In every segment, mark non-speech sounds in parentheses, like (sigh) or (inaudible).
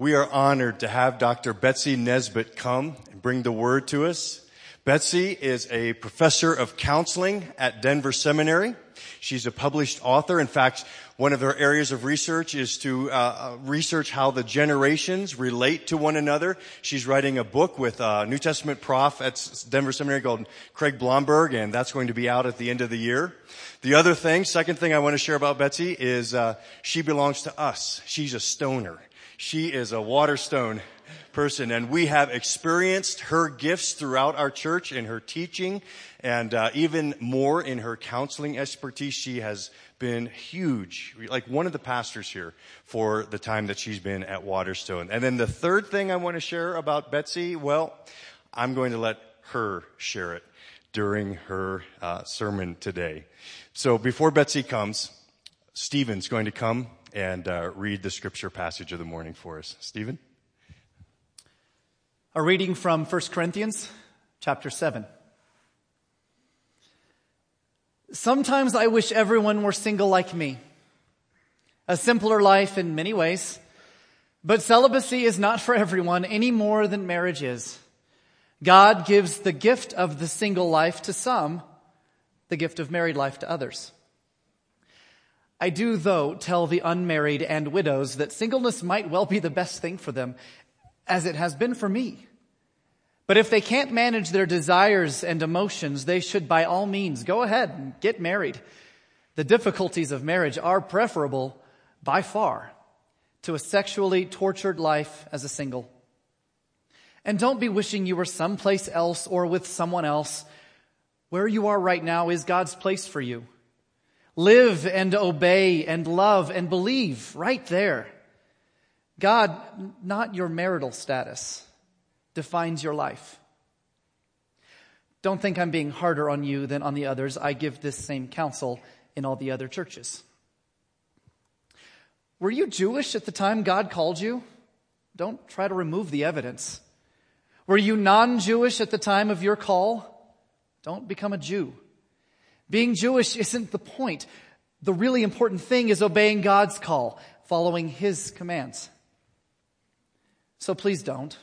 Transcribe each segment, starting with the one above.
We are honored to have Dr. Betsy Nesbitt come and bring the word to us. Betsy is a professor of counseling at Denver Seminary. She's a published author. In fact, one of her areas of research is to uh, uh research how the generations relate to one another. She's writing a book with a New Testament prof at Denver Seminary called Craig Blomberg, and that's going to be out at the end of the year. The other thing, second thing I want to share about Betsy is uh, she belongs to us. She's a stoner. She is a Waterstone person and we have experienced her gifts throughout our church in her teaching and uh, even more in her counseling expertise. She has been huge, like one of the pastors here for the time that she's been at Waterstone. And then the third thing I want to share about Betsy, well, I'm going to let her share it during her uh, sermon today. So before Betsy comes, Stephen's going to come and uh, read the scripture passage of the morning for us. Stephen? A reading from 1 Corinthians chapter 7. Sometimes I wish everyone were single like me. A simpler life in many ways. But celibacy is not for everyone any more than marriage is. God gives the gift of the single life to some, the gift of married life to others. I do, though, tell the unmarried and widows that singleness might well be the best thing for them, as it has been for me. But if they can't manage their desires and emotions, they should by all means go ahead and get married. The difficulties of marriage are preferable by far to a sexually tortured life as a single. And don't be wishing you were someplace else or with someone else. Where you are right now is God's place for you. Live and obey and love and believe right there. God, not your marital status, defines your life. Don't think I'm being harder on you than on the others. I give this same counsel in all the other churches. Were you Jewish at the time God called you? Don't try to remove the evidence. Were you non Jewish at the time of your call? Don't become a Jew. Being Jewish isn't the point. The really important thing is obeying God's call, following His commands. So please don't.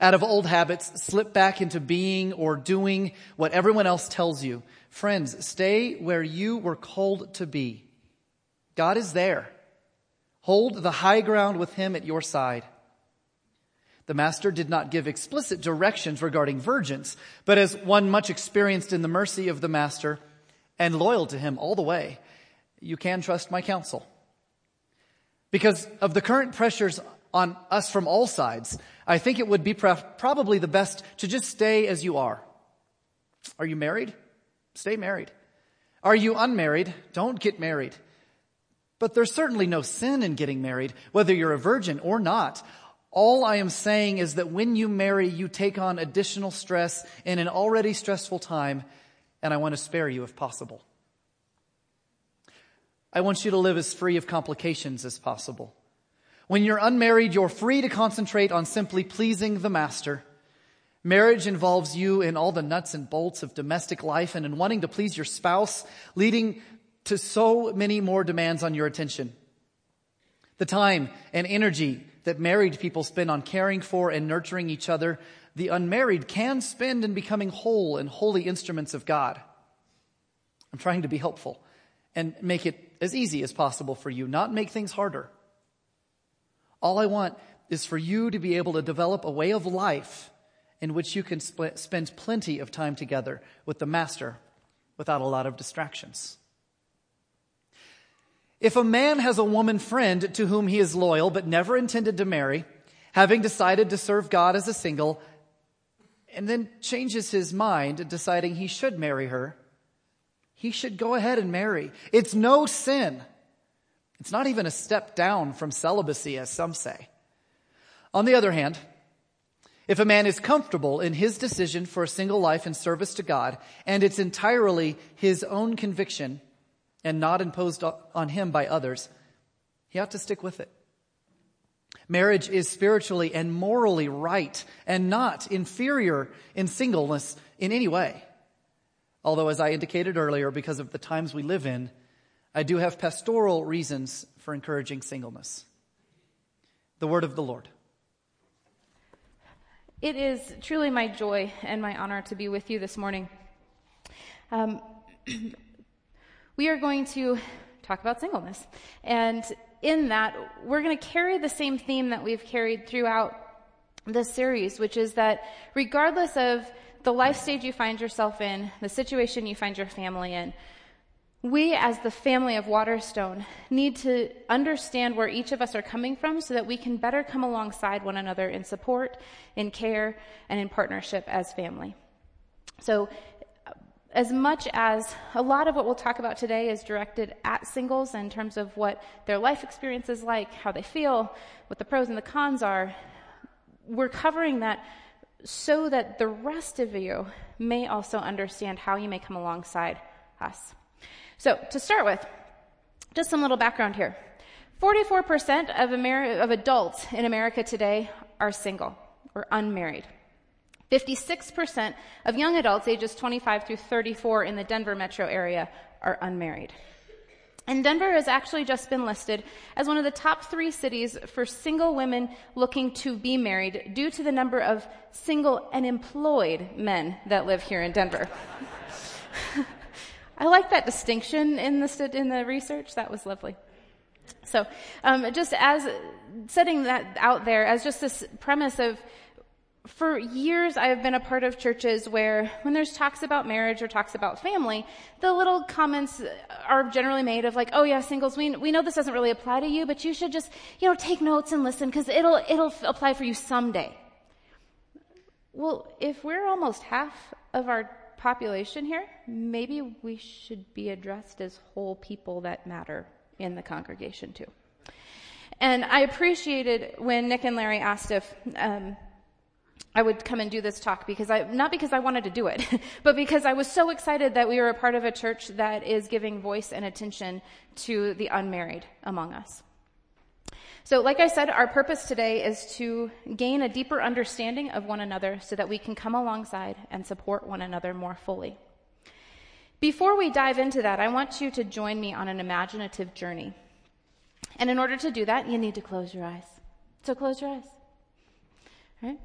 Out of old habits, slip back into being or doing what everyone else tells you. Friends, stay where you were called to be. God is there. Hold the high ground with Him at your side. The master did not give explicit directions regarding virgins, but as one much experienced in the mercy of the master, and loyal to him all the way, you can trust my counsel. Because of the current pressures on us from all sides, I think it would be probably the best to just stay as you are. Are you married? Stay married. Are you unmarried? Don't get married. But there's certainly no sin in getting married, whether you're a virgin or not. All I am saying is that when you marry, you take on additional stress in an already stressful time and I want to spare you if possible. I want you to live as free of complications as possible. When you're unmarried, you're free to concentrate on simply pleasing the master. Marriage involves you in all the nuts and bolts of domestic life and in wanting to please your spouse, leading to so many more demands on your attention. The time and energy that married people spend on caring for and nurturing each other the unmarried can spend in becoming whole and holy instruments of God. I'm trying to be helpful and make it as easy as possible for you, not make things harder. All I want is for you to be able to develop a way of life in which you can sp- spend plenty of time together with the Master without a lot of distractions. If a man has a woman friend to whom he is loyal but never intended to marry, having decided to serve God as a single, and then changes his mind, deciding he should marry her, he should go ahead and marry. It's no sin. It's not even a step down from celibacy, as some say. On the other hand, if a man is comfortable in his decision for a single life in service to God, and it's entirely his own conviction and not imposed on him by others, he ought to stick with it. Marriage is spiritually and morally right and not inferior in singleness in any way. Although, as I indicated earlier, because of the times we live in, I do have pastoral reasons for encouraging singleness. The word of the Lord. It is truly my joy and my honor to be with you this morning. Um, (clears throat) we are going to talk about singleness. And in that, we're going to carry the same theme that we've carried throughout this series, which is that regardless of the life stage you find yourself in, the situation you find your family in, we, as the family of Waterstone, need to understand where each of us are coming from so that we can better come alongside one another in support, in care, and in partnership as family. So, as much as a lot of what we'll talk about today is directed at singles in terms of what their life experience is like, how they feel, what the pros and the cons are, we're covering that so that the rest of you may also understand how you may come alongside us. So, to start with, just some little background here. 44% of, Ameri- of adults in America today are single or unmarried. 56% of young adults ages 25 through 34 in the Denver metro area are unmarried. And Denver has actually just been listed as one of the top three cities for single women looking to be married due to the number of single and employed men that live here in Denver. (laughs) I like that distinction in the, in the research. That was lovely. So, um, just as setting that out there as just this premise of, for years I have been a part of churches where when there's talks about marriage or talks about family, the little comments are generally made of like, oh yeah, singles, we, we know this doesn't really apply to you, but you should just, you know, take notes and listen because it'll, it'll apply for you someday. Well, if we're almost half of our population here, maybe we should be addressed as whole people that matter in the congregation too. And I appreciated when Nick and Larry asked if um, I would come and do this talk because I, not because I wanted to do it, (laughs) but because I was so excited that we were a part of a church that is giving voice and attention to the unmarried among us. So, like I said, our purpose today is to gain a deeper understanding of one another so that we can come alongside and support one another more fully. Before we dive into that, I want you to join me on an imaginative journey. And in order to do that, you need to close your eyes. So close your eyes. All right?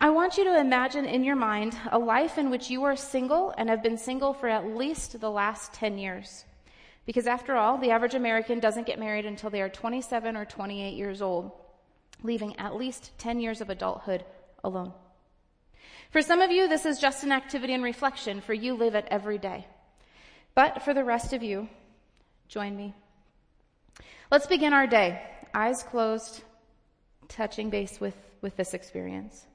I want you to imagine in your mind a life in which you are single and have been single for at least the last 10 years. Because after all, the average American doesn't get married until they are 27 or 28 years old, leaving at least 10 years of adulthood alone. For some of you, this is just an activity and reflection, for you live it every day. But for the rest of you, join me. Let's begin our day, eyes closed, touching base with, with this experience.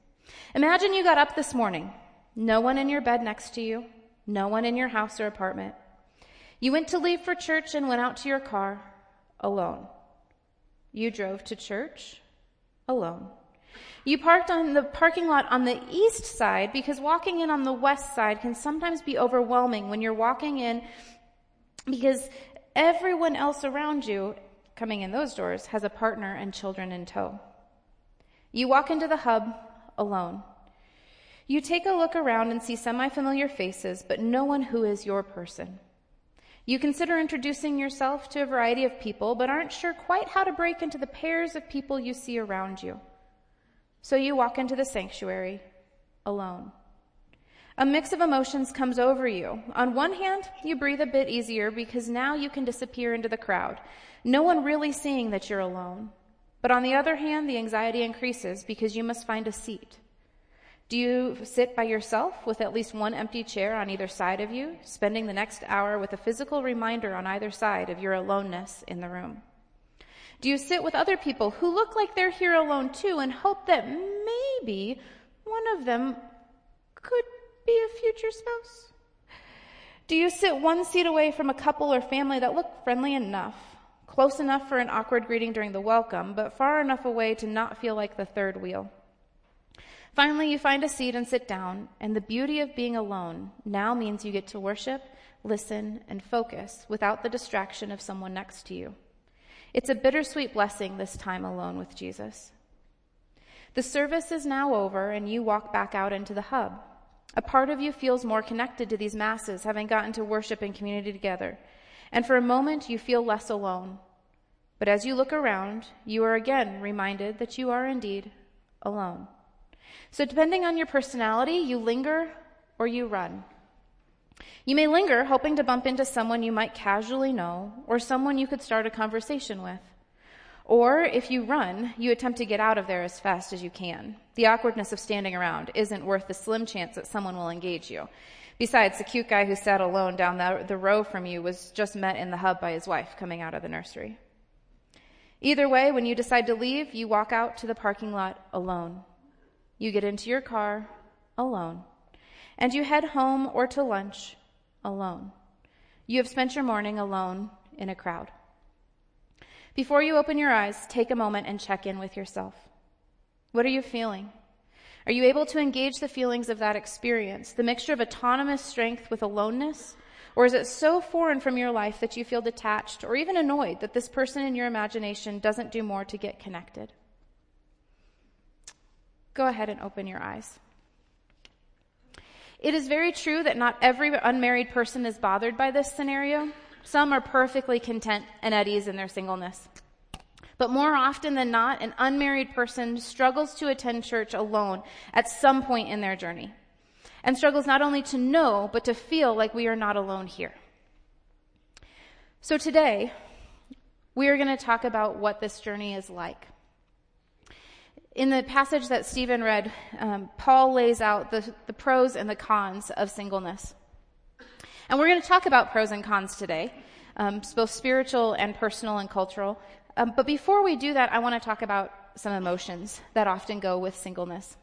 Imagine you got up this morning, no one in your bed next to you, no one in your house or apartment. You went to leave for church and went out to your car alone. You drove to church alone. You parked on the parking lot on the east side because walking in on the west side can sometimes be overwhelming when you're walking in because everyone else around you coming in those doors has a partner and children in tow. You walk into the hub alone. You take a look around and see semi familiar faces, but no one who is your person. You consider introducing yourself to a variety of people, but aren't sure quite how to break into the pairs of people you see around you. So you walk into the sanctuary alone. A mix of emotions comes over you. On one hand, you breathe a bit easier because now you can disappear into the crowd. No one really seeing that you're alone. But on the other hand, the anxiety increases because you must find a seat. Do you sit by yourself with at least one empty chair on either side of you, spending the next hour with a physical reminder on either side of your aloneness in the room? Do you sit with other people who look like they're here alone too and hope that maybe one of them could be a future spouse? Do you sit one seat away from a couple or family that look friendly enough, close enough for an awkward greeting during the welcome, but far enough away to not feel like the third wheel? Finally, you find a seat and sit down, and the beauty of being alone now means you get to worship, listen, and focus without the distraction of someone next to you. It's a bittersweet blessing this time alone with Jesus. The service is now over, and you walk back out into the hub. A part of you feels more connected to these masses, having gotten to worship and community together. And for a moment, you feel less alone. But as you look around, you are again reminded that you are indeed alone. So depending on your personality, you linger or you run. You may linger hoping to bump into someone you might casually know or someone you could start a conversation with. Or if you run, you attempt to get out of there as fast as you can. The awkwardness of standing around isn't worth the slim chance that someone will engage you. Besides, the cute guy who sat alone down the, the row from you was just met in the hub by his wife coming out of the nursery. Either way, when you decide to leave, you walk out to the parking lot alone. You get into your car alone. And you head home or to lunch alone. You have spent your morning alone in a crowd. Before you open your eyes, take a moment and check in with yourself. What are you feeling? Are you able to engage the feelings of that experience, the mixture of autonomous strength with aloneness? Or is it so foreign from your life that you feel detached or even annoyed that this person in your imagination doesn't do more to get connected? Go ahead and open your eyes. It is very true that not every unmarried person is bothered by this scenario. Some are perfectly content and at ease in their singleness. But more often than not, an unmarried person struggles to attend church alone at some point in their journey and struggles not only to know, but to feel like we are not alone here. So today, we are going to talk about what this journey is like. In the passage that Stephen read, um, Paul lays out the, the pros and the cons of singleness. And we're going to talk about pros and cons today, um, both spiritual and personal and cultural. Um, but before we do that, I want to talk about some emotions that often go with singleness.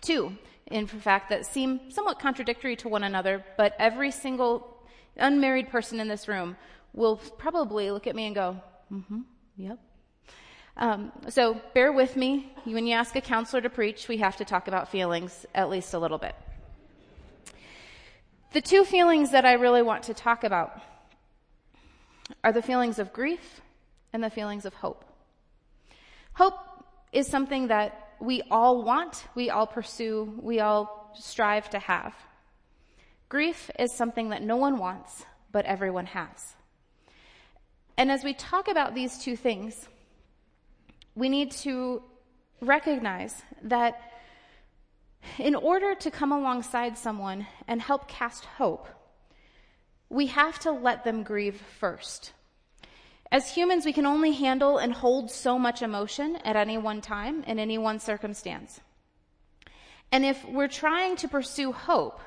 Two, in fact, that seem somewhat contradictory to one another, but every single unmarried person in this room will probably look at me and go, mm-hmm, yep, um, so bear with me. When you ask a counselor to preach, we have to talk about feelings at least a little bit. The two feelings that I really want to talk about are the feelings of grief and the feelings of hope. Hope is something that we all want, we all pursue, we all strive to have. Grief is something that no one wants, but everyone has. And as we talk about these two things, we need to recognize that in order to come alongside someone and help cast hope, we have to let them grieve first. As humans, we can only handle and hold so much emotion at any one time in any one circumstance. And if we're trying to pursue hope,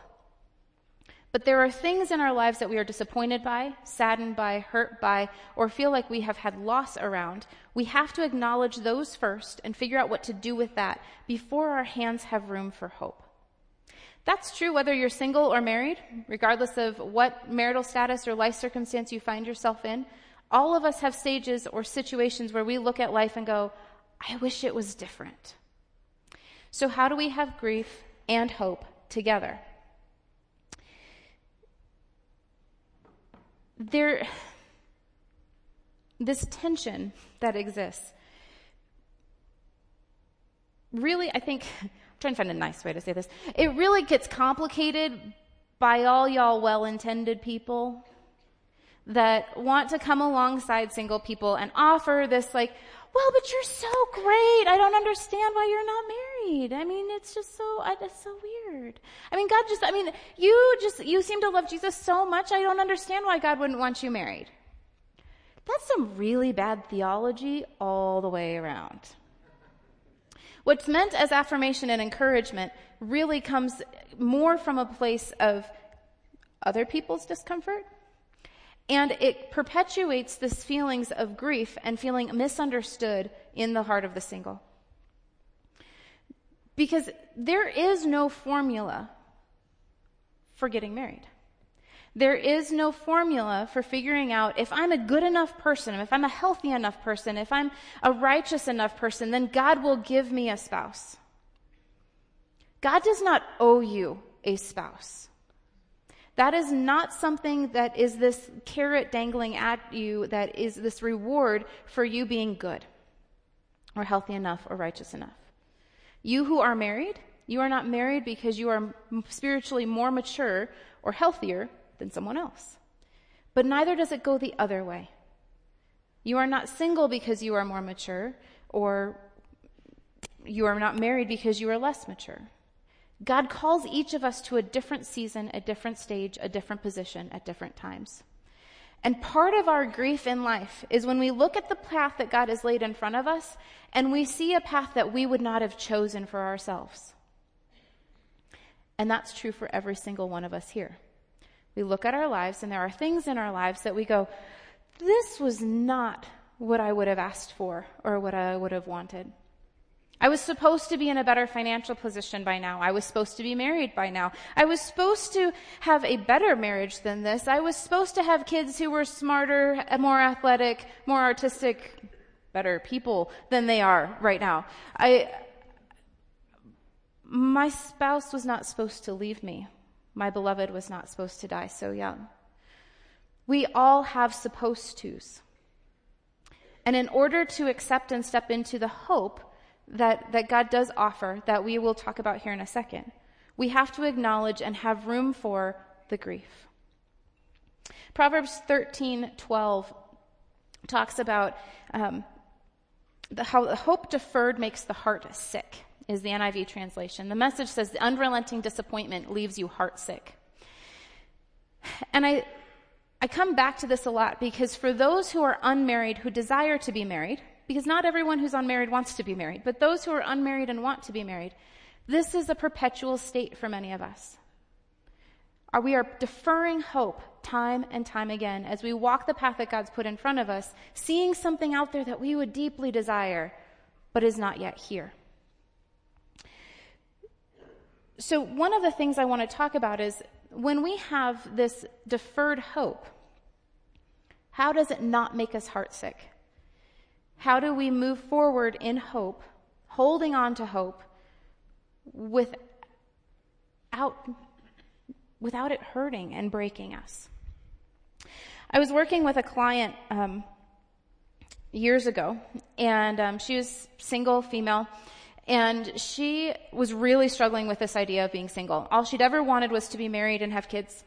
but there are things in our lives that we are disappointed by, saddened by, hurt by, or feel like we have had loss around. We have to acknowledge those first and figure out what to do with that before our hands have room for hope. That's true whether you're single or married, regardless of what marital status or life circumstance you find yourself in. All of us have stages or situations where we look at life and go, I wish it was different. So how do we have grief and hope together? there, this tension that exists, really, I think, I'm (laughs) trying to find a nice way to say this. It really gets complicated by all y'all well intended people that want to come alongside single people and offer this, like, well, but you're so great. I don't understand why you're not married. I mean, it's just so, it's so weird. I mean, God just, I mean, you just, you seem to love Jesus so much. I don't understand why God wouldn't want you married. That's some really bad theology all the way around. What's meant as affirmation and encouragement really comes more from a place of other people's discomfort and it perpetuates this feelings of grief and feeling misunderstood in the heart of the single. Because there is no formula for getting married. There is no formula for figuring out if I'm a good enough person, if I'm a healthy enough person, if I'm a righteous enough person, then God will give me a spouse. God does not owe you a spouse. That is not something that is this carrot dangling at you that is this reward for you being good or healthy enough or righteous enough. You who are married, you are not married because you are spiritually more mature or healthier than someone else. But neither does it go the other way. You are not single because you are more mature or you are not married because you are less mature. God calls each of us to a different season, a different stage, a different position at different times. And part of our grief in life is when we look at the path that God has laid in front of us and we see a path that we would not have chosen for ourselves. And that's true for every single one of us here. We look at our lives and there are things in our lives that we go, this was not what I would have asked for or what I would have wanted. I was supposed to be in a better financial position by now. I was supposed to be married by now. I was supposed to have a better marriage than this. I was supposed to have kids who were smarter, more athletic, more artistic, better people than they are right now. I, my spouse was not supposed to leave me. My beloved was not supposed to die so young. We all have supposed tos. And in order to accept and step into the hope that, that God does offer, that we will talk about here in a second, we have to acknowledge and have room for the grief. Proverbs 13 12 talks about um, the, how the hope deferred makes the heart sick, is the NIV translation. The message says the unrelenting disappointment leaves you heartsick. And I, I come back to this a lot because for those who are unmarried who desire to be married, because not everyone who's unmarried wants to be married, but those who are unmarried and want to be married, this is a perpetual state for many of us. Are we are deferring hope time and time again as we walk the path that God's put in front of us, seeing something out there that we would deeply desire, but is not yet here. So, one of the things I want to talk about is when we have this deferred hope, how does it not make us heartsick? How do we move forward in hope, holding on to hope, without, without it hurting and breaking us? I was working with a client um, years ago, and um, she was single, female, and she was really struggling with this idea of being single. All she'd ever wanted was to be married and have kids.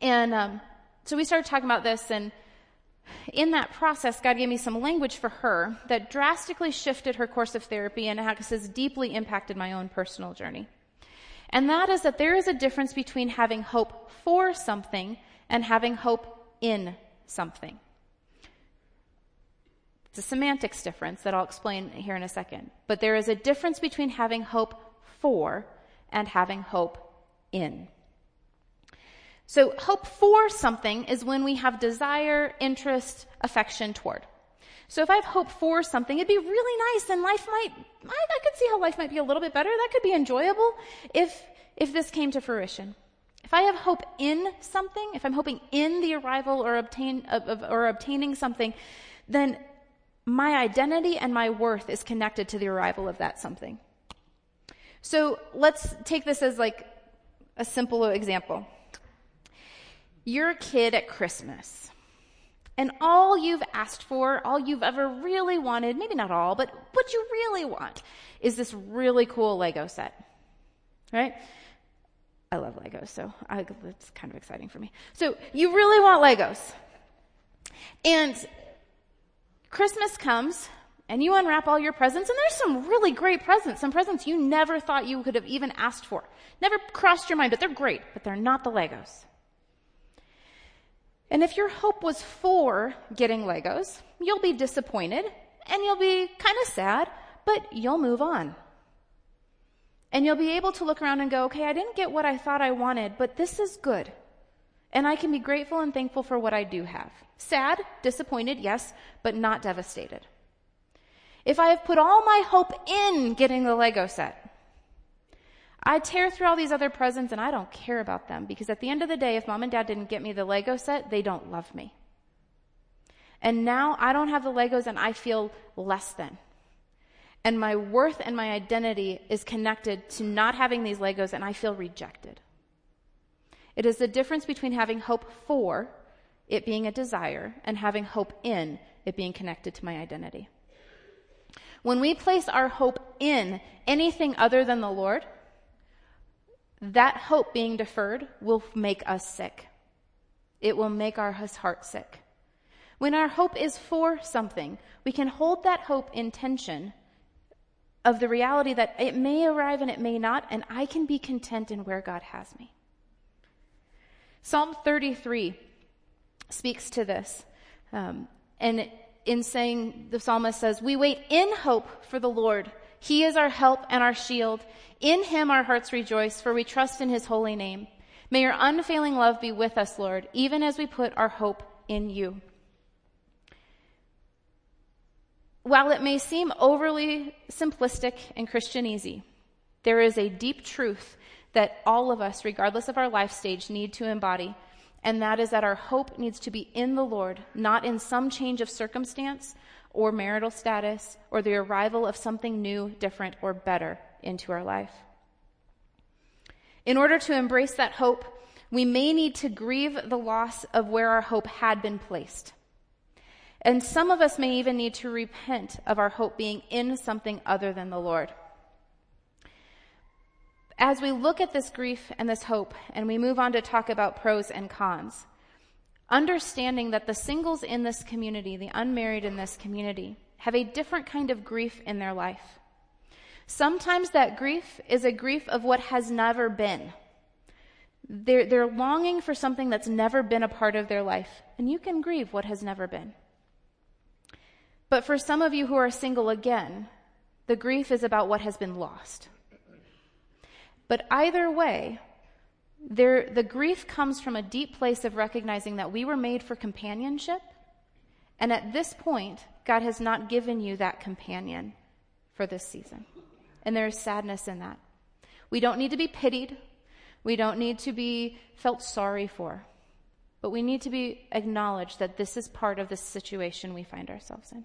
And um, so we started talking about this, and in that process, God gave me some language for her that drastically shifted her course of therapy and has deeply impacted my own personal journey. And that is that there is a difference between having hope for something and having hope in something. It's a semantics difference that I'll explain here in a second. But there is a difference between having hope for and having hope in. So hope for something is when we have desire, interest, affection toward. So if I have hope for something, it'd be really nice and life might, I, I could see how life might be a little bit better. That could be enjoyable if, if this came to fruition. If I have hope in something, if I'm hoping in the arrival or obtain, or obtaining something, then my identity and my worth is connected to the arrival of that something. So let's take this as like a simple example. You're a kid at Christmas. And all you've asked for, all you've ever really wanted, maybe not all, but what you really want is this really cool Lego set. Right? I love Legos, so I, it's kind of exciting for me. So you really want Legos. And Christmas comes and you unwrap all your presents and there's some really great presents, some presents you never thought you could have even asked for. Never crossed your mind, but they're great, but they're not the Legos. And if your hope was for getting Legos, you'll be disappointed and you'll be kind of sad, but you'll move on. And you'll be able to look around and go, okay, I didn't get what I thought I wanted, but this is good. And I can be grateful and thankful for what I do have. Sad, disappointed, yes, but not devastated. If I have put all my hope in getting the Lego set, I tear through all these other presents and I don't care about them because at the end of the day, if mom and dad didn't get me the Lego set, they don't love me. And now I don't have the Legos and I feel less than. And my worth and my identity is connected to not having these Legos and I feel rejected. It is the difference between having hope for it being a desire and having hope in it being connected to my identity. When we place our hope in anything other than the Lord, that hope being deferred will make us sick. It will make our heart sick. When our hope is for something, we can hold that hope in tension of the reality that it may arrive and it may not, and I can be content in where God has me. Psalm 33 speaks to this. Um, and in saying, the psalmist says, We wait in hope for the Lord. He is our help and our shield. In him our hearts rejoice, for we trust in his holy name. May your unfailing love be with us, Lord, even as we put our hope in you. While it may seem overly simplistic and Christian easy, there is a deep truth that all of us, regardless of our life stage, need to embody, and that is that our hope needs to be in the Lord, not in some change of circumstance or marital status or the arrival of something new, different, or better into our life. In order to embrace that hope, we may need to grieve the loss of where our hope had been placed. And some of us may even need to repent of our hope being in something other than the Lord. As we look at this grief and this hope, and we move on to talk about pros and cons, understanding that the singles in this community, the unmarried in this community, have a different kind of grief in their life. Sometimes that grief is a grief of what has never been. They're, they're longing for something that's never been a part of their life, and you can grieve what has never been. But for some of you who are single again, the grief is about what has been lost. But either way, there, the grief comes from a deep place of recognizing that we were made for companionship. And at this point, God has not given you that companion for this season. And there is sadness in that. We don't need to be pitied. We don't need to be felt sorry for. But we need to be acknowledged that this is part of the situation we find ourselves in.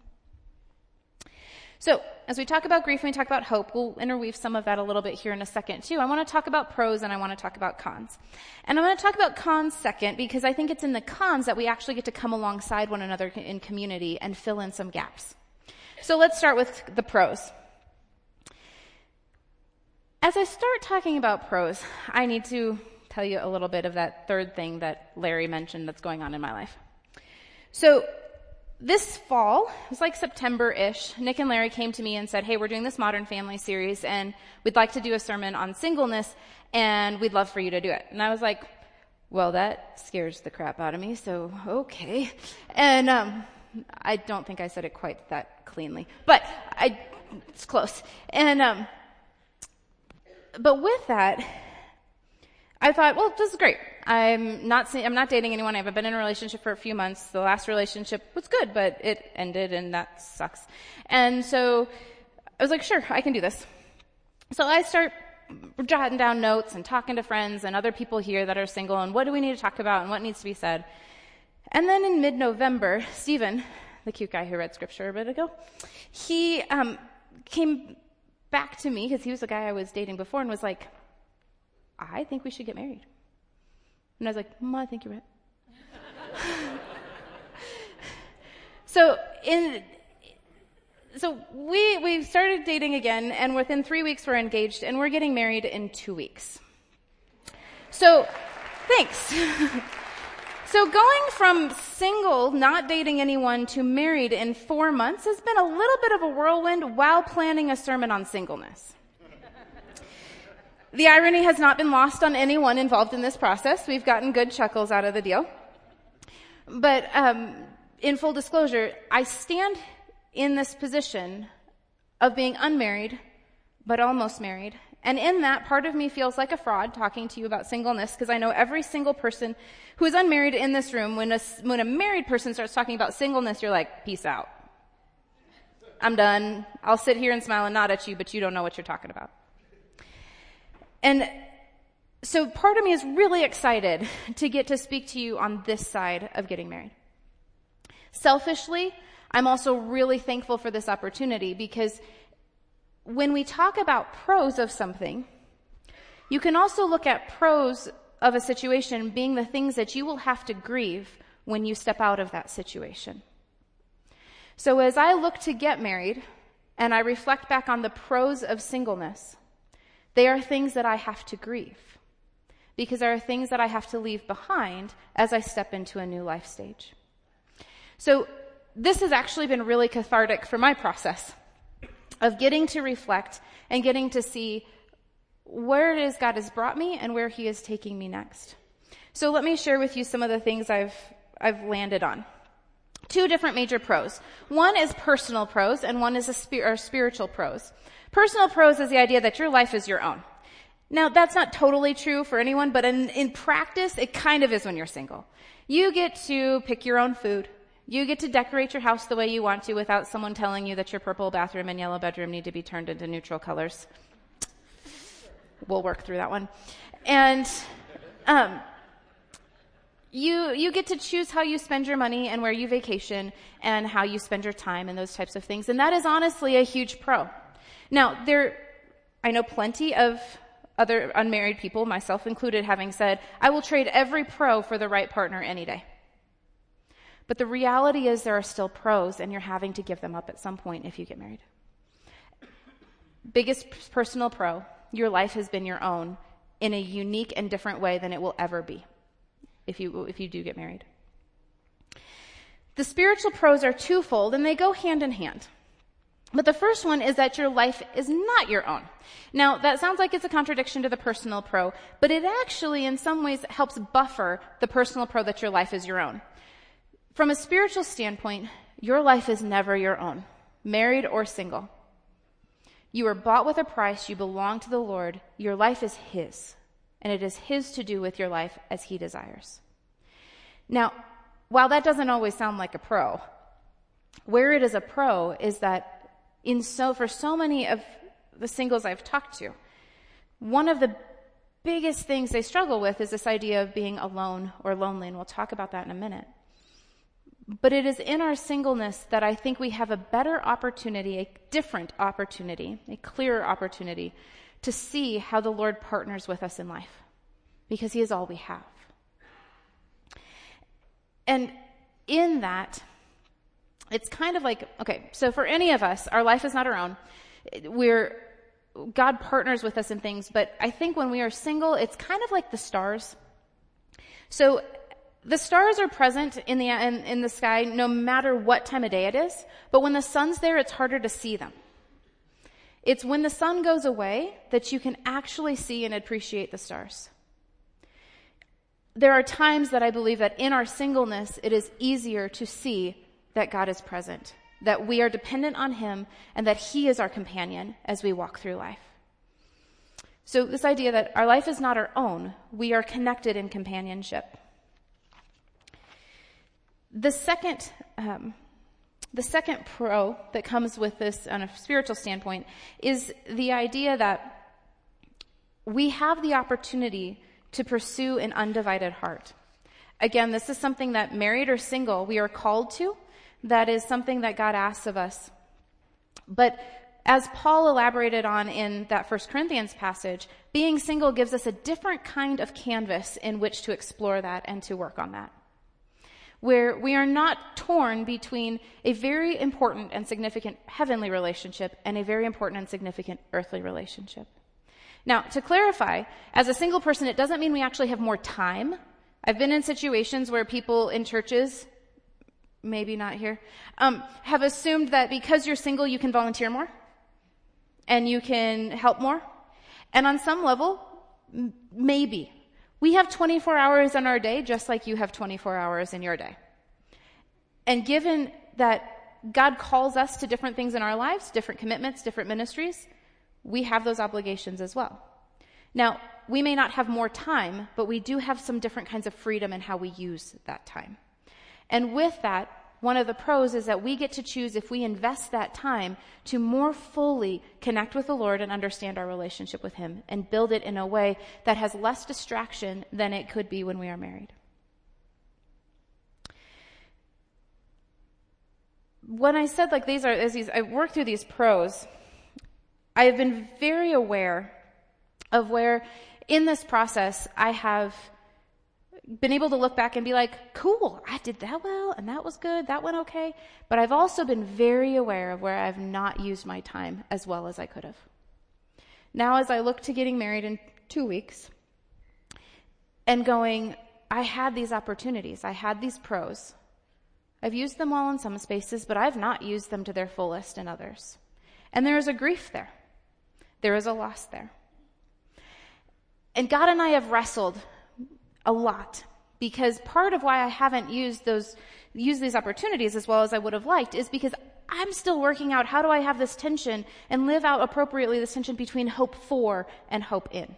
So, as we talk about grief and we talk about hope, we'll interweave some of that a little bit here in a second too. I want to talk about pros and I want to talk about cons. And I'm going to talk about cons second because I think it's in the cons that we actually get to come alongside one another in community and fill in some gaps. So let's start with the pros. As I start talking about pros, I need to tell you a little bit of that third thing that Larry mentioned that's going on in my life. So this fall, it was like September-ish, Nick and Larry came to me and said, hey, we're doing this Modern Family series and we'd like to do a sermon on singleness and we'd love for you to do it. And I was like, well, that scares the crap out of me, so okay. And, um, I don't think I said it quite that cleanly, but I, it's close. And, um, but with that, I thought, well, this is great. I'm not, I'm not dating anyone. I haven't been in a relationship for a few months. The last relationship was good, but it ended and that sucks. And so I was like, sure, I can do this. So I start jotting down notes and talking to friends and other people here that are single and what do we need to talk about and what needs to be said. And then in mid-November, Stephen, the cute guy who read scripture a bit ago, he um, came back to me because he was the guy I was dating before and was like, I think we should get married. And I was like, Mom, I think you're right. (laughs) so in so we we started dating again, and within three weeks we're engaged, and we're getting married in two weeks. So, thanks. (laughs) so going from single, not dating anyone, to married in four months has been a little bit of a whirlwind while planning a sermon on singleness. The irony has not been lost on anyone involved in this process. We've gotten good chuckles out of the deal. But um, in full disclosure, I stand in this position of being unmarried, but almost married. And in that, part of me feels like a fraud talking to you about singleness because I know every single person who is unmarried in this room, when a, when a married person starts talking about singleness, you're like, peace out. I'm done. I'll sit here and smile and nod at you, but you don't know what you're talking about. And so part of me is really excited to get to speak to you on this side of getting married. Selfishly, I'm also really thankful for this opportunity because when we talk about pros of something, you can also look at pros of a situation being the things that you will have to grieve when you step out of that situation. So as I look to get married and I reflect back on the pros of singleness, they are things that I have to grieve because there are things that I have to leave behind as I step into a new life stage. So this has actually been really cathartic for my process. of getting to reflect and getting to see where it is God has brought me and where He is taking me next. So let me share with you some of the things I've, I've landed on. Two different major pros. One is personal pros and one is a spir- spiritual pros. Personal pros is the idea that your life is your own. Now that's not totally true for anyone, but in, in practice, it kind of is when you're single. You get to pick your own food. You get to decorate your house the way you want to without someone telling you that your purple bathroom and yellow bedroom need to be turned into neutral colors. We'll work through that one. And, um, you, you get to choose how you spend your money and where you vacation and how you spend your time and those types of things. And that is honestly a huge pro. Now, there, I know plenty of other unmarried people, myself included, having said, I will trade every pro for the right partner any day. But the reality is there are still pros and you're having to give them up at some point if you get married. Biggest personal pro, your life has been your own in a unique and different way than it will ever be if you, if you do get married. The spiritual pros are twofold and they go hand in hand. But the first one is that your life is not your own. Now, that sounds like it's a contradiction to the personal pro, but it actually in some ways helps buffer the personal pro that your life is your own. From a spiritual standpoint, your life is never your own, married or single. You are bought with a price, you belong to the Lord, your life is His, and it is His to do with your life as He desires. Now, while that doesn't always sound like a pro, where it is a pro is that in so, for so many of the singles I've talked to, one of the biggest things they struggle with is this idea of being alone or lonely, and we'll talk about that in a minute. But it is in our singleness that I think we have a better opportunity, a different opportunity, a clearer opportunity to see how the Lord partners with us in life because He is all we have. And in that, it's kind of like, okay, so for any of us, our life is not our own. We're, God partners with us in things, but I think when we are single, it's kind of like the stars. So the stars are present in the, in, in, the sky no matter what time of day it is, but when the sun's there, it's harder to see them. It's when the sun goes away that you can actually see and appreciate the stars. There are times that I believe that in our singleness, it is easier to see that God is present, that we are dependent on Him, and that He is our companion as we walk through life. So, this idea that our life is not our own, we are connected in companionship. The second, um, the second pro that comes with this on a spiritual standpoint is the idea that we have the opportunity to pursue an undivided heart. Again, this is something that married or single, we are called to, that is something that God asks of us. But as Paul elaborated on in that First Corinthians passage, being single gives us a different kind of canvas in which to explore that and to work on that. Where we are not torn between a very important and significant heavenly relationship and a very important and significant earthly relationship. Now, to clarify, as a single person, it doesn't mean we actually have more time. I've been in situations where people in churches maybe not here, um, have assumed that because you're single, you can volunteer more and you can help more. And on some level, m- maybe. We have 24 hours in our day just like you have 24 hours in your day. And given that God calls us to different things in our lives, different commitments, different ministries, we have those obligations as well. Now, we may not have more time, but we do have some different kinds of freedom in how we use that time. And with that, one of the pros is that we get to choose if we invest that time to more fully connect with the Lord and understand our relationship with Him and build it in a way that has less distraction than it could be when we are married. When I said like these are, as these, I worked through these pros, I have been very aware of where in this process I have been able to look back and be like, cool, I did that well and that was good, that went okay. But I've also been very aware of where I've not used my time as well as I could have. Now, as I look to getting married in two weeks and going, I had these opportunities, I had these pros. I've used them well in some spaces, but I've not used them to their fullest in others. And there is a grief there. There is a loss there. And God and I have wrestled a lot because part of why I haven't used those, used these opportunities as well as I would have liked is because I'm still working out how do I have this tension and live out appropriately this tension between hope for and hope in.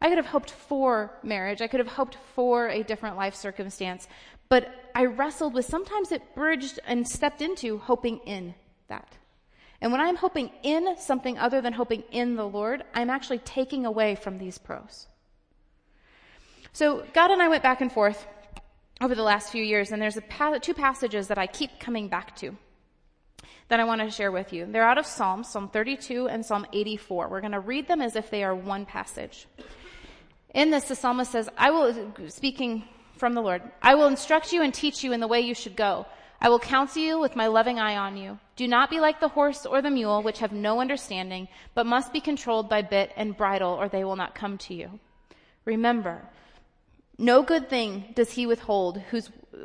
I could have hoped for marriage. I could have hoped for a different life circumstance. But I wrestled with sometimes it bridged and stepped into hoping in that. And when I'm hoping in something other than hoping in the Lord, I'm actually taking away from these pros. So God and I went back and forth over the last few years, and there's pa- two passages that I keep coming back to that I want to share with you. They're out of Psalms, Psalm 32 and Psalm 84. We're going to read them as if they are one passage. In this, the psalmist says, I will, speaking from the Lord, I will instruct you and teach you in the way you should go. I will counsel you with my loving eye on you. Do not be like the horse or the mule, which have no understanding, but must be controlled by bit and bridle, or they will not come to you. Remember, no good thing does he withhold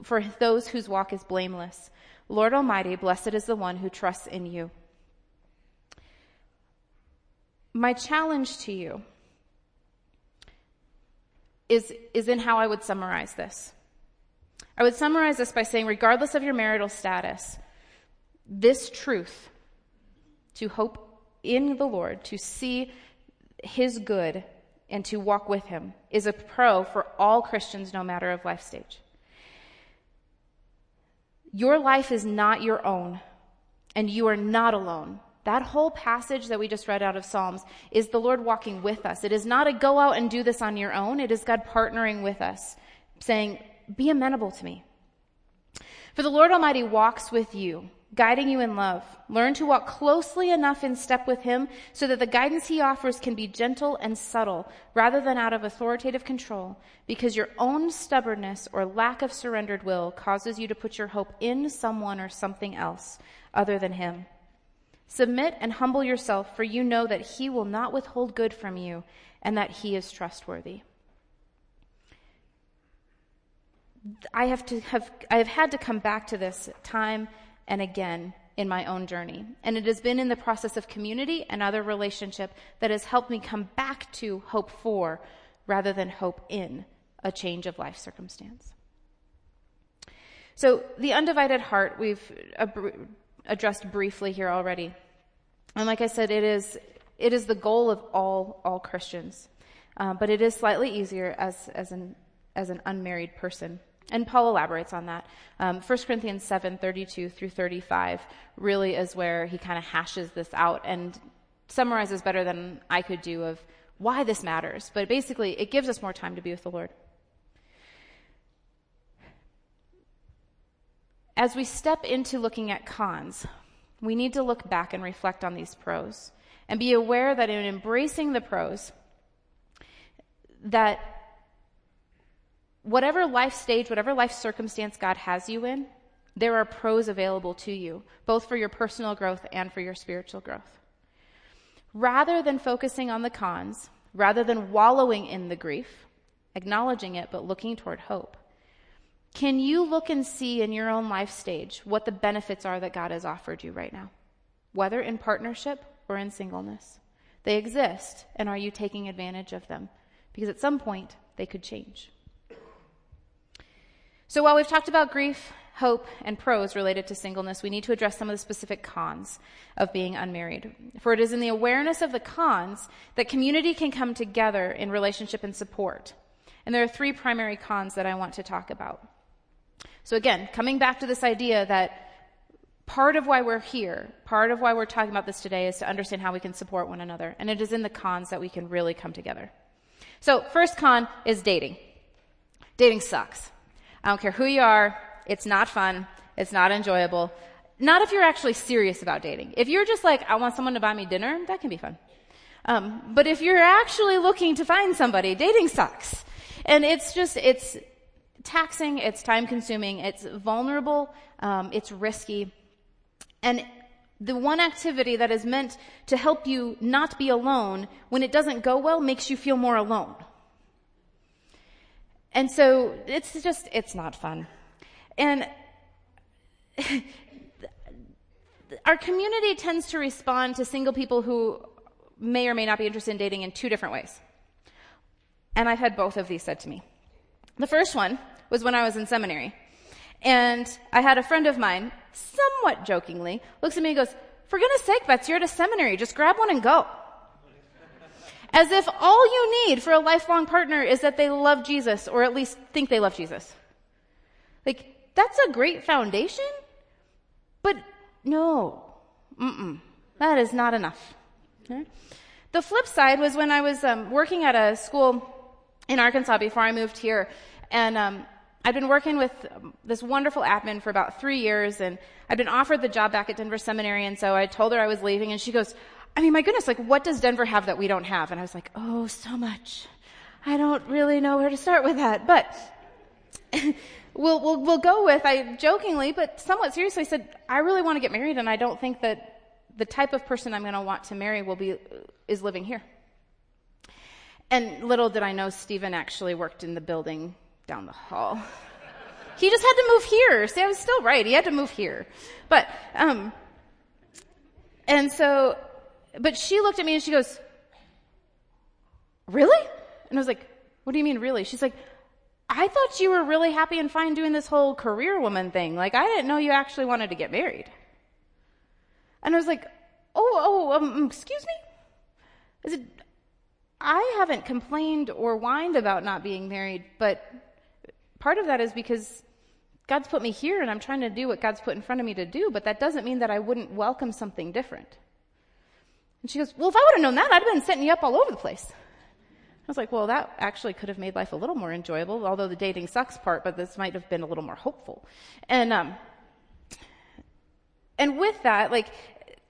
for those whose walk is blameless. Lord Almighty, blessed is the one who trusts in you. My challenge to you is, is in how I would summarize this. I would summarize this by saying, regardless of your marital status, this truth, to hope in the Lord, to see His good, and to walk with Him, is a pro for all Christians, no matter of life stage. Your life is not your own, and you are not alone. That whole passage that we just read out of Psalms is the Lord walking with us. It is not a go out and do this on your own. It is God partnering with us, saying, be amenable to me. For the Lord Almighty walks with you, guiding you in love. Learn to walk closely enough in step with Him so that the guidance He offers can be gentle and subtle rather than out of authoritative control, because your own stubbornness or lack of surrendered will causes you to put your hope in someone or something else other than Him. Submit and humble yourself, for you know that he will not withhold good from you and that he is trustworthy. I have to have, I have had to come back to this time and again in my own journey. And it has been in the process of community and other relationship that has helped me come back to hope for rather than hope in a change of life circumstance. So the undivided heart, we've addressed briefly here already. And like I said, it is, it is the goal of all, all Christians. Uh, but it is slightly easier as, as an, as an unmarried person. And Paul elaborates on that. Um, 1 Corinthians 7, 32 through 35 really is where he kind of hashes this out and summarizes better than I could do of why this matters. But basically, it gives us more time to be with the Lord. As we step into looking at cons, we need to look back and reflect on these pros and be aware that in embracing the pros, that whatever life stage, whatever life circumstance God has you in, there are pros available to you, both for your personal growth and for your spiritual growth. Rather than focusing on the cons, rather than wallowing in the grief, acknowledging it, but looking toward hope, can you look and see in your own life stage what the benefits are that God has offered you right now, whether in partnership or in singleness? They exist, and are you taking advantage of them? Because at some point, they could change. So while we've talked about grief, hope, and pros related to singleness, we need to address some of the specific cons of being unmarried. For it is in the awareness of the cons that community can come together in relationship and support. And there are three primary cons that I want to talk about. So again, coming back to this idea that part of why we're here, part of why we're talking about this today is to understand how we can support one another. And it is in the cons that we can really come together. So first con is dating. Dating sucks. I don't care who you are. It's not fun. It's not enjoyable. Not if you're actually serious about dating. If you're just like, I want someone to buy me dinner, that can be fun. Um, but if you're actually looking to find somebody, dating sucks. And it's just, it's, taxing, it's time consuming, it's vulnerable, um, it's risky. And the one activity that is meant to help you not be alone when it doesn't go well makes you feel more alone. And so it's just, it's not fun. And (laughs) our community tends to respond to single people who may or may not be interested in dating in two different ways. And I've had both of these said to me. The first one was when I was in seminary. And I had a friend of mine, somewhat jokingly, looks at me and goes, for goodness sake, Bets, you're at a seminary. Just grab one and go. As if all you need for a lifelong partner is that they love Jesus, or at least think they love Jesus. Like, that's a great foundation, but no. That is not enough. The flip side was when I was um, working at a school in Arkansas before I moved here, and um, I'd been working with this wonderful admin for about three years, and I'd been offered the job back at Denver Seminary, and so I told her I was leaving, and she goes, I mean, my goodness, like, what does Denver have that we don't have? And I was like, oh, so much. I don't really know where to start with that, but (laughs) we'll, we'll, we'll go with, I jokingly, but somewhat seriously said, I really want to get married, and I don't think that the type of person I'm going to want to marry will be, is living here. And little did I know Stephen actually worked in the building down the hall. (laughs) he just had to move here. See, I was still right. He had to move here. But, um, and so, but she looked at me and she goes, really? And I was like, what do you mean really? She's like, I thought you were really happy and fine doing this whole career woman thing. Like, I didn't know you actually wanted to get married. And I was like, oh, oh, um, excuse me? I said, I haven't complained or whined about not being married, but part of that is because God's put me here and I'm trying to do what God's put in front of me to do, but that doesn't mean that I wouldn't welcome something different. And she goes, well, if I would have known that, I'd have been setting you up all over the place. I was like, well, that actually could have made life a little more enjoyable, although the dating sucks part, but this might have been a little more hopeful. And, um, and with that, like,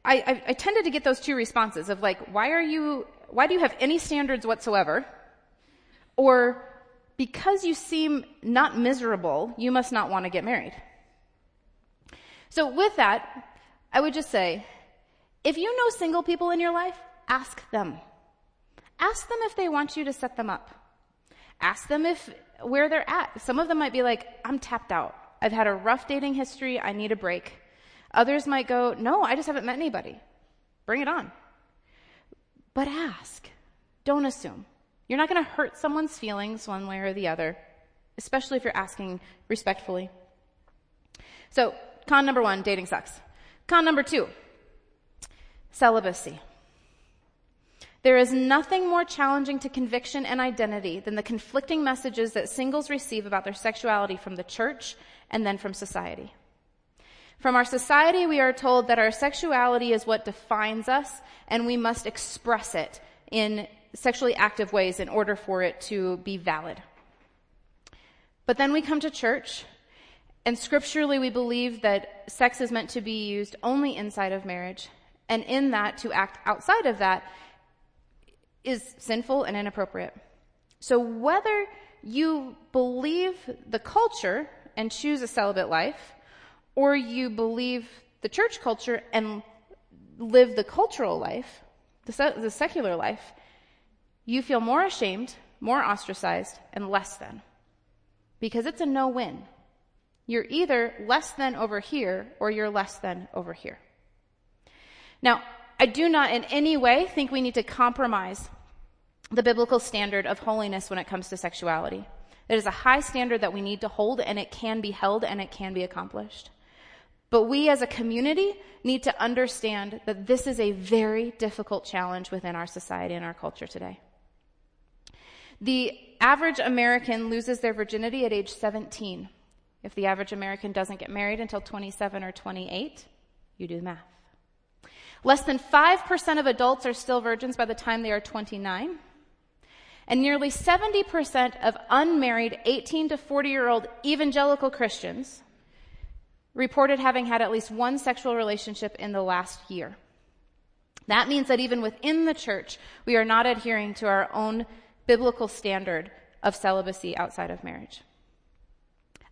I, I, I tended to get those two responses of like, why are you, why do you have any standards whatsoever? Or because you seem not miserable, you must not want to get married. So with that, I would just say, if you know single people in your life, ask them. Ask them if they want you to set them up. Ask them if, where they're at. Some of them might be like, I'm tapped out. I've had a rough dating history. I need a break. Others might go, no, I just haven't met anybody. Bring it on. But ask. Don't assume. You're not going to hurt someone's feelings one way or the other, especially if you're asking respectfully. So, con number one, dating sucks. Con number two, celibacy. There is nothing more challenging to conviction and identity than the conflicting messages that singles receive about their sexuality from the church and then from society. From our society, we are told that our sexuality is what defines us and we must express it in sexually active ways in order for it to be valid. But then we come to church, and scripturally we believe that sex is meant to be used only inside of marriage, and in that, to act outside of that is sinful and inappropriate. So whether you believe the culture and choose a celibate life, or you believe the church culture and live the cultural life, the, the secular life, you feel more ashamed, more ostracized, and less than. Because it's a no win. You're either less than over here or you're less than over here. Now, I do not in any way think we need to compromise the biblical standard of holiness when it comes to sexuality. It is a high standard that we need to hold and it can be held and it can be accomplished. But we as a community need to understand that this is a very difficult challenge within our society and our culture today. The average American loses their virginity at age 17. If the average American doesn't get married until 27 or 28, you do the math. Less than 5% of adults are still virgins by the time they are 29. And nearly 70% of unmarried 18 to 40 year old evangelical Christians reported having had at least one sexual relationship in the last year. That means that even within the church, we are not adhering to our own biblical standard of celibacy outside of marriage.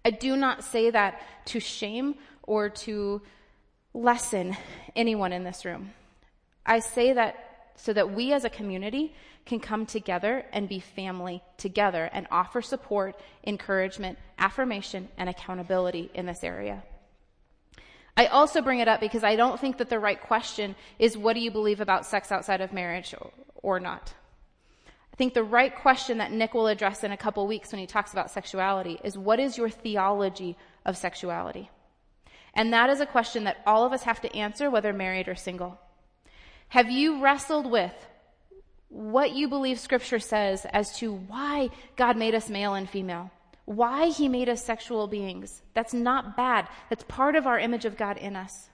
I do not say that to shame or to lessen anyone in this room. I say that so that we as a community can come together and be family together and offer support, encouragement, affirmation, and accountability in this area. I also bring it up because I don't think that the right question is what do you believe about sex outside of marriage or not? I think the right question that Nick will address in a couple weeks when he talks about sexuality is what is your theology of sexuality? And that is a question that all of us have to answer whether married or single. Have you wrestled with what you believe scripture says as to why God made us male and female? Why he made us sexual beings? That's not bad. That's part of our image of God in us.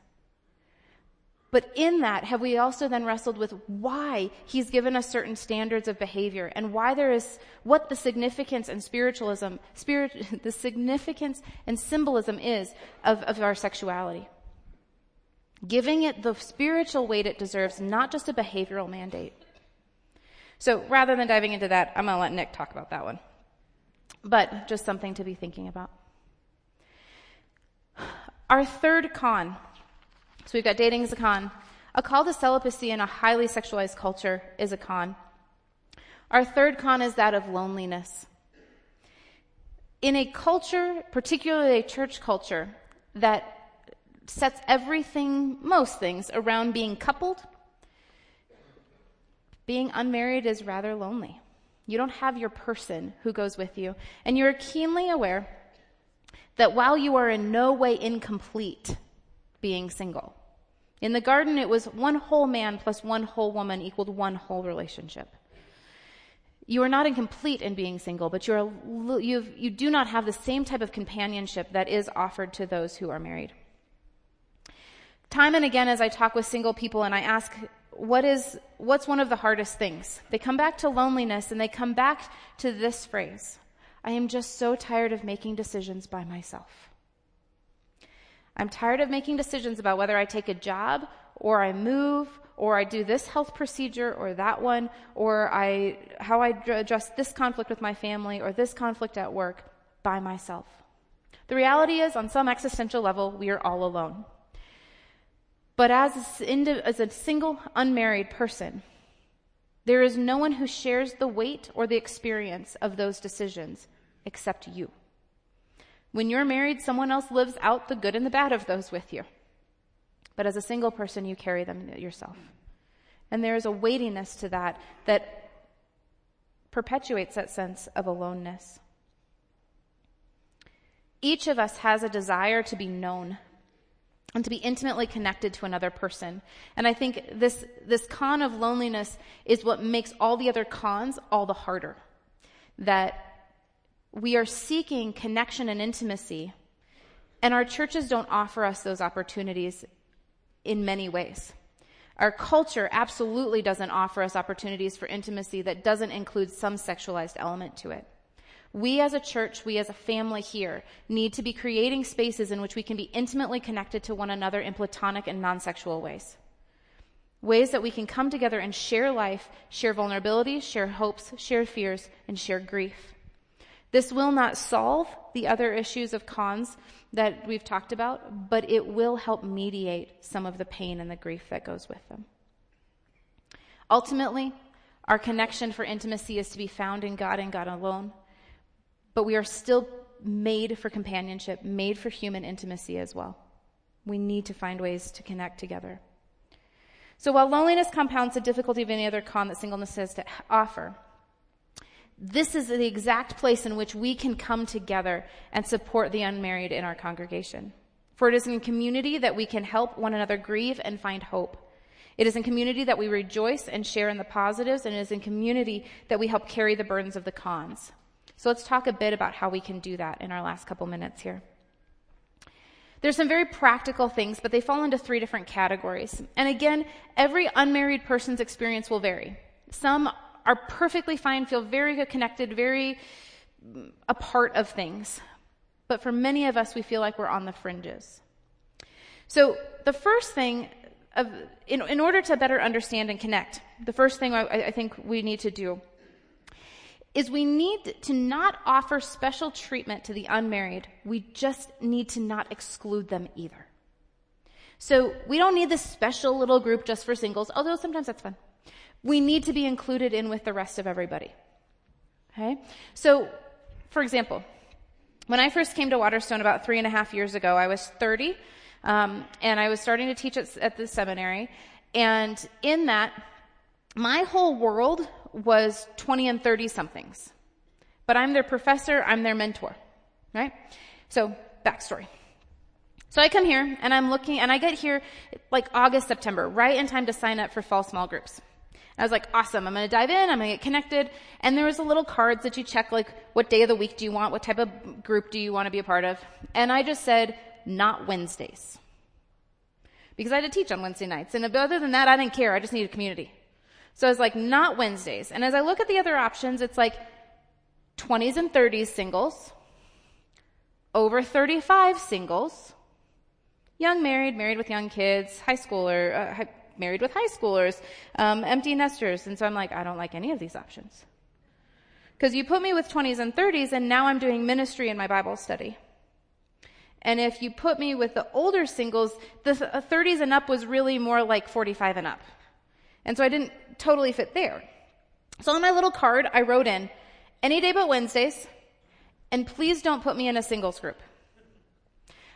But in that, have we also then wrestled with why he's given us certain standards of behavior and why there is, what the significance and spiritualism, spirit, (laughs) the significance and symbolism is of, of our sexuality? Giving it the spiritual weight it deserves, not just a behavioral mandate. So rather than diving into that, I'm going to let Nick talk about that one. But just something to be thinking about. Our third con so we've got dating as a con. A call to celibacy in a highly sexualized culture is a con. Our third con is that of loneliness. In a culture, particularly a church culture, that sets everything, most things, around being coupled, being unmarried is rather lonely. You don't have your person who goes with you. And you're keenly aware that while you are in no way incomplete, being single. In the garden, it was one whole man plus one whole woman equaled one whole relationship. You are not incomplete in being single, but you are, you do not have the same type of companionship that is offered to those who are married. Time and again, as I talk with single people and I ask, what is, what's one of the hardest things? They come back to loneliness and they come back to this phrase. I am just so tired of making decisions by myself. I'm tired of making decisions about whether I take a job or I move or I do this health procedure or that one or I, how I address this conflict with my family or this conflict at work by myself. The reality is, on some existential level, we are all alone. But as a, as a single, unmarried person, there is no one who shares the weight or the experience of those decisions except you. When you're married, someone else lives out the good and the bad of those with you. But as a single person, you carry them yourself. And there is a weightiness to that that perpetuates that sense of aloneness. Each of us has a desire to be known and to be intimately connected to another person. And I think this, this con of loneliness is what makes all the other cons all the harder. That we are seeking connection and intimacy, and our churches don't offer us those opportunities in many ways. Our culture absolutely doesn't offer us opportunities for intimacy that doesn't include some sexualized element to it. We as a church, we as a family here, need to be creating spaces in which we can be intimately connected to one another in platonic and non sexual ways. Ways that we can come together and share life, share vulnerabilities, share hopes, share fears, and share grief. This will not solve the other issues of cons that we've talked about, but it will help mediate some of the pain and the grief that goes with them. Ultimately, our connection for intimacy is to be found in God and God alone, but we are still made for companionship, made for human intimacy as well. We need to find ways to connect together. So while loneliness compounds the difficulty of any other con that singleness has to offer, this is the exact place in which we can come together and support the unmarried in our congregation. For it is in community that we can help one another grieve and find hope. It is in community that we rejoice and share in the positives, and it is in community that we help carry the burdens of the cons. So let's talk a bit about how we can do that in our last couple minutes here. There's some very practical things, but they fall into three different categories. And again, every unmarried person's experience will vary. Some are perfectly fine, feel very connected, very mm, a part of things. But for many of us, we feel like we're on the fringes. So the first thing, of, in, in order to better understand and connect, the first thing I, I think we need to do is we need to not offer special treatment to the unmarried. We just need to not exclude them either. So we don't need this special little group just for singles, although sometimes that's fun we need to be included in with the rest of everybody. Okay? So, for example, when I first came to Waterstone about three and a half years ago, I was 30. Um, and I was starting to teach at, at the seminary. And in that, my whole world was 20 and 30 somethings. But I'm their professor, I'm their mentor, right? So, backstory. So I come here and I'm looking and I get here like August, September, right in time to sign up for fall small groups. I was like, awesome, I'm gonna dive in, I'm gonna get connected. And there was a little cards that you check like, what day of the week do you want? What type of group do you want to be a part of? And I just said, not Wednesdays. Because I had to teach on Wednesday nights. And other than that, I didn't care. I just needed community. So I was like, not Wednesdays. And as I look at the other options, it's like 20s and 30s singles, over 35 singles, young married, married with young kids, high schooler, uh, high, married with high schoolers, um, empty nesters. And so I'm like, I don't like any of these options. Because you put me with 20s and 30s, and now I'm doing ministry in my Bible study. And if you put me with the older singles, the 30s uh, and up was really more like 45 and up. And so I didn't totally fit there. So on my little card, I wrote in, any day but Wednesdays, and please don't put me in a singles group.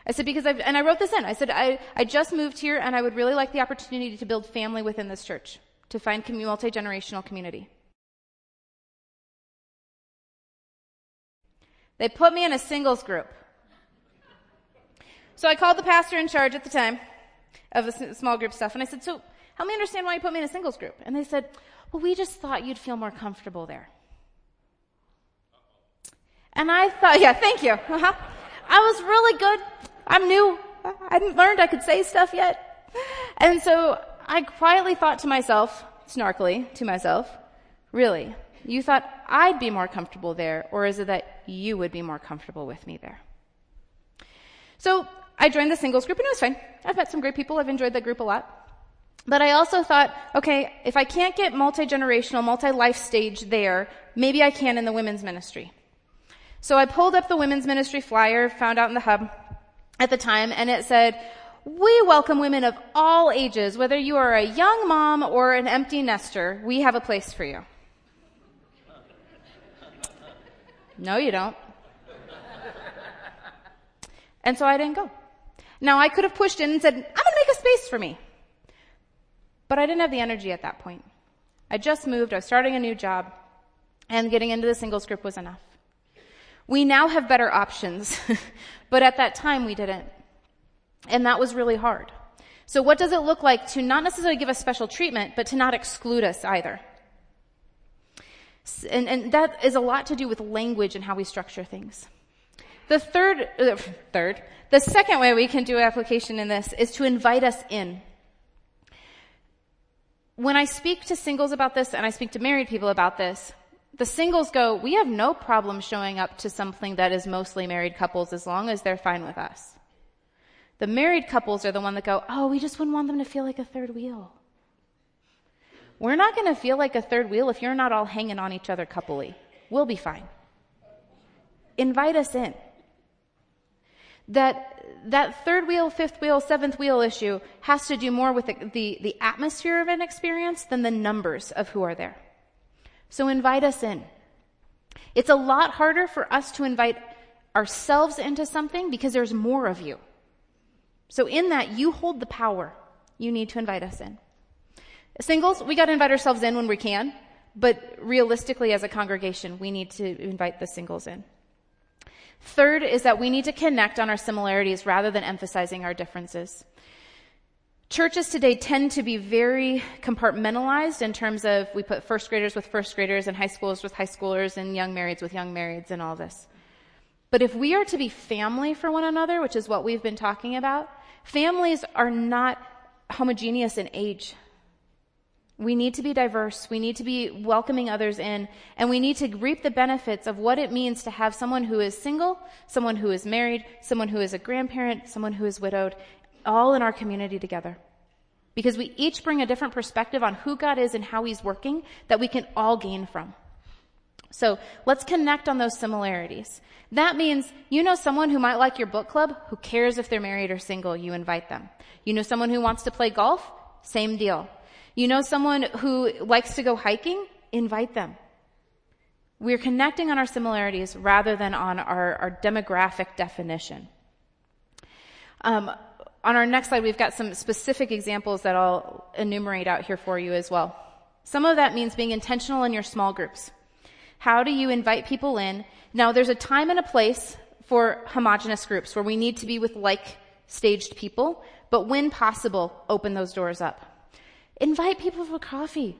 I said, because I've, and I wrote this in. I said, I, I just moved here and I would really like the opportunity to build family within this church, to find multi generational community. They put me in a singles group. So I called the pastor in charge at the time of the small group stuff and I said, so help me understand why you put me in a singles group. And they said, well, we just thought you'd feel more comfortable there. And I thought, yeah, thank you. Uh-huh. (laughs) I was really good. I'm new. I hadn't learned I could say stuff yet. And so I quietly thought to myself, snarkily to myself, really, you thought I'd be more comfortable there, or is it that you would be more comfortable with me there? So I joined the singles group and it was fine. I've met some great people. I've enjoyed that group a lot. But I also thought, okay, if I can't get multi-generational, multi-life stage there, maybe I can in the women's ministry. So I pulled up the women's ministry flyer, found out in the hub at the time, and it said, we welcome women of all ages, whether you are a young mom or an empty nester, we have a place for you. No, you don't. And so I didn't go. Now I could have pushed in and said, I'm going to make a space for me. But I didn't have the energy at that point. I just moved, I was starting a new job, and getting into the singles group was enough. We now have better options, (laughs) but at that time we didn't. And that was really hard. So what does it look like to not necessarily give us special treatment, but to not exclude us either? And, and that is a lot to do with language and how we structure things. The third, uh, third, the second way we can do application in this is to invite us in. When I speak to singles about this and I speak to married people about this, the singles go, we have no problem showing up to something that is mostly married couples as long as they're fine with us. The married couples are the one that go, oh, we just wouldn't want them to feel like a third wheel. We're not going to feel like a third wheel if you're not all hanging on each other couplely. We'll be fine. Invite us in that that third wheel, fifth wheel, seventh wheel issue has to do more with the, the, the, atmosphere of an experience than the numbers of who are there. So invite us in. It's a lot harder for us to invite ourselves into something because there's more of you. So in that, you hold the power. You need to invite us in. Singles, we gotta invite ourselves in when we can, but realistically as a congregation, we need to invite the singles in. Third is that we need to connect on our similarities rather than emphasizing our differences. Churches today tend to be very compartmentalized in terms of we put first graders with first graders and high schoolers with high schoolers and young marrieds with young marrieds and all this. But if we are to be family for one another, which is what we've been talking about, families are not homogeneous in age. We need to be diverse. We need to be welcoming others in. And we need to reap the benefits of what it means to have someone who is single, someone who is married, someone who is a grandparent, someone who is widowed, all in our community together. Because we each bring a different perspective on who God is and how He's working that we can all gain from. So let's connect on those similarities. That means you know someone who might like your book club, who cares if they're married or single, you invite them. You know someone who wants to play golf, same deal. You know someone who likes to go hiking? Invite them. We're connecting on our similarities rather than on our, our demographic definition. Um, on our next slide, we've got some specific examples that I'll enumerate out here for you as well. Some of that means being intentional in your small groups. How do you invite people in? Now, there's a time and a place for homogenous groups where we need to be with like staged people, but when possible, open those doors up. Invite people for coffee.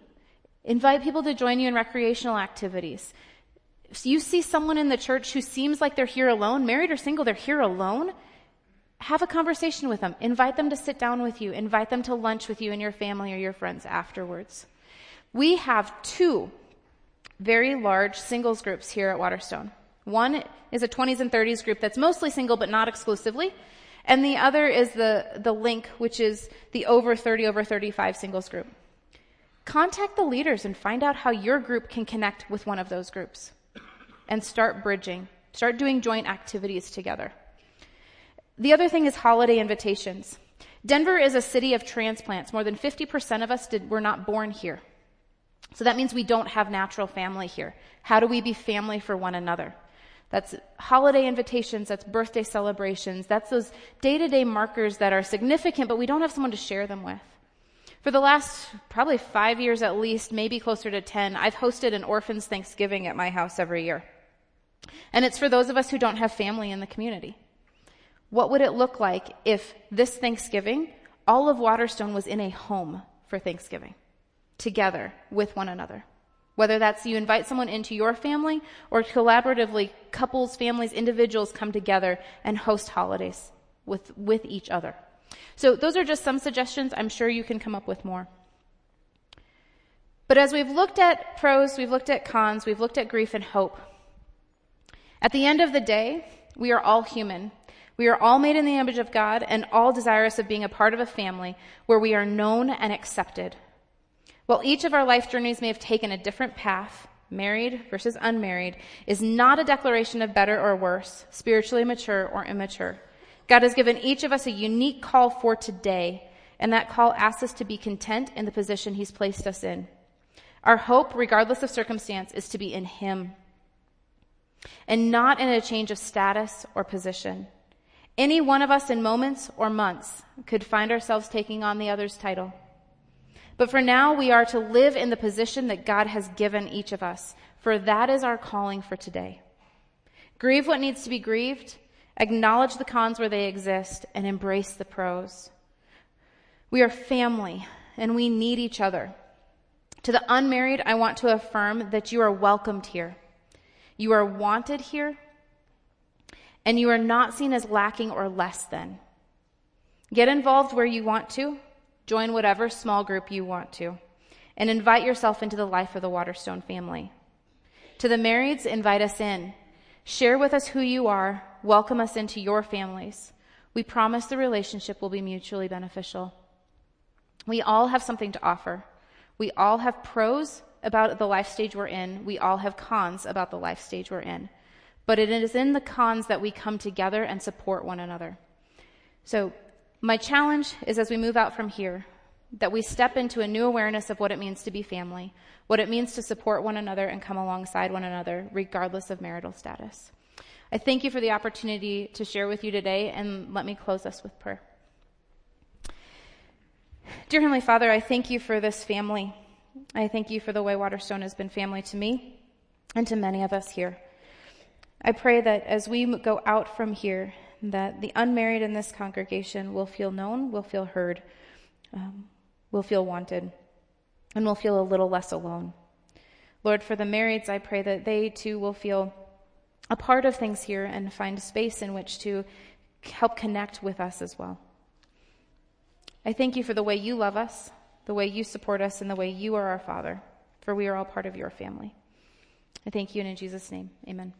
Invite people to join you in recreational activities. If you see someone in the church who seems like they're here alone, married or single, they're here alone, have a conversation with them. Invite them to sit down with you. Invite them to lunch with you and your family or your friends afterwards. We have two very large singles groups here at Waterstone. One is a 20s and 30s group that's mostly single but not exclusively. And the other is the, the link, which is the over 30, over 35 singles group. Contact the leaders and find out how your group can connect with one of those groups. And start bridging. Start doing joint activities together. The other thing is holiday invitations. Denver is a city of transplants. More than 50% of us did, were not born here. So that means we don't have natural family here. How do we be family for one another? That's holiday invitations, that's birthday celebrations, that's those day to day markers that are significant, but we don't have someone to share them with. For the last probably five years at least, maybe closer to 10, I've hosted an orphan's Thanksgiving at my house every year. And it's for those of us who don't have family in the community. What would it look like if this Thanksgiving, all of Waterstone was in a home for Thanksgiving, together with one another? Whether that's you invite someone into your family or collaboratively couples, families, individuals come together and host holidays with, with each other. So those are just some suggestions. I'm sure you can come up with more. But as we've looked at pros, we've looked at cons, we've looked at grief and hope. At the end of the day, we are all human. We are all made in the image of God and all desirous of being a part of a family where we are known and accepted. While each of our life journeys may have taken a different path, married versus unmarried, is not a declaration of better or worse, spiritually mature or immature. God has given each of us a unique call for today, and that call asks us to be content in the position He's placed us in. Our hope, regardless of circumstance, is to be in Him and not in a change of status or position. Any one of us in moments or months could find ourselves taking on the other's title. But for now, we are to live in the position that God has given each of us, for that is our calling for today. Grieve what needs to be grieved, acknowledge the cons where they exist, and embrace the pros. We are family, and we need each other. To the unmarried, I want to affirm that you are welcomed here. You are wanted here, and you are not seen as lacking or less than. Get involved where you want to, Join whatever small group you want to and invite yourself into the life of the Waterstone family. To the marrieds, invite us in. Share with us who you are. Welcome us into your families. We promise the relationship will be mutually beneficial. We all have something to offer. We all have pros about the life stage we're in. We all have cons about the life stage we're in. But it is in the cons that we come together and support one another. So my challenge is as we move out from here, that we step into a new awareness of what it means to be family, what it means to support one another and come alongside one another, regardless of marital status. I thank you for the opportunity to share with you today, and let me close us with prayer. Dear Heavenly Father, I thank you for this family. I thank you for the way Waterstone has been family to me and to many of us here. I pray that as we go out from here, that the unmarried in this congregation will feel known, will feel heard, um, will feel wanted, and will feel a little less alone. Lord, for the marrieds, I pray that they too will feel a part of things here and find space in which to help connect with us as well. I thank you for the way you love us, the way you support us, and the way you are our Father, for we are all part of your family. I thank you, and in Jesus' name, amen.